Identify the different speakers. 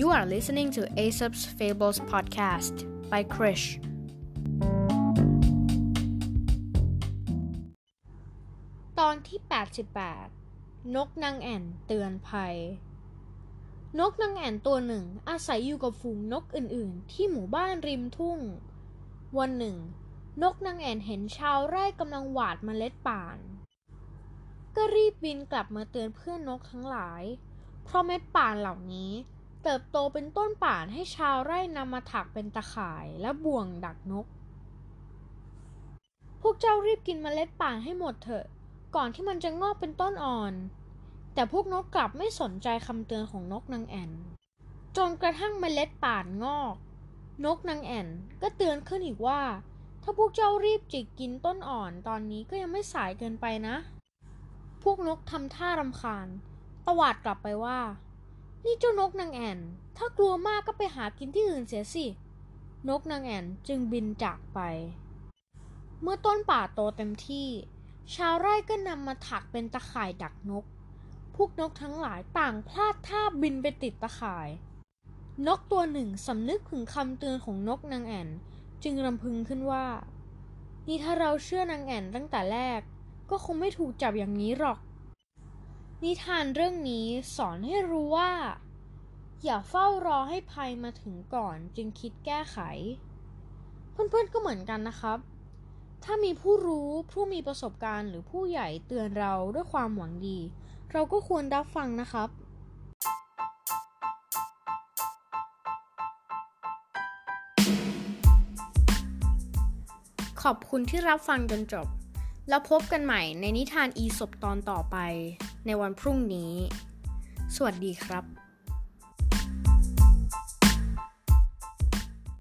Speaker 1: You are listening to Aesop's Fables podcast by Krish. ตอนที่ 88 นกนางแอ่นเตือนภัย นกนางแอ่นตัวหนึ่งอาศัยอยู่กับฝูงนกอื่นๆ ที่หมู่บ้านริมทุ่ง วันหนึ่ง นกนางแอ่นเห็นชาวไร่กำลังหวาดเมล็ดป่าน ก็รีบบินกลับมาเตือนเพื่อนนกทั้งหลาย เพราะเม็ดป่านเหล่านี้ เติบโตเป็นต้นป่านให้ชาวไร่นำมาถักเป็นตะข่ายและบ่วงดักนก พวกเจ้ารีบกินเมล็ดป่านให้หมดเถอะ ก่อนที่มันจะงอกเป็นต้นอ่อน แต่พวกนกกลับไม่สนใจคำเตือนของนกนางแอ่น จนกระทั่งเมล็ดป่านงอก นกนางแอ่นก็เตือนขึ้นอีกว่า ถ้าพวกเจ้ารีบจิกกินต้นอ่อนตอนนี้ก็ยังไม่สายเกินไปนะ พวกนกทำท่ารำคาญ ตวาดกลับไปว่า นี่เจ้านกนางแอ่น ถ้ากลัวมากก็ไปหากินที่อื่นเสียสิ นกนางแอ่นจึงบินจากไป เมื่อต้นป่าโตเต็มที่ ชาวไร่ก็นำมาถักเป็นตะข่ายดักนก พวกนกทั้งหลายต่างพลาดท่าบินไปติดตะข่าย นกตัวหนึ่งสำนึกถึงคำเตือนของนกนางแอ่น จึงรำพึงขึ้นว่า นี่ถ้าเราเชื่อนางแอ่นตั้งแต่แรก ก็คงไม่ถูกจับอย่างนี้หรอก นิทานเรื่องนี้สอนให้รู้ว่า อย่าเฝ้ารอให้ภัยมาถึงก่อนจึงคิดแก้ไข เพื่อนๆก็เหมือนกันนะครับ ถ้ามีผู้รู้ผู้มีประสบการณ์หรือผู้ใหญ่เตือนเราด้วยความหวังดี เราก็ควรรับฟังนะครับขอบคุณที่รับฟังจนจบ แล้วพบกันใหม่ในนิทานอีสบตอนต่อไป ในวันพรุ่งนี้ สวัสดีครับ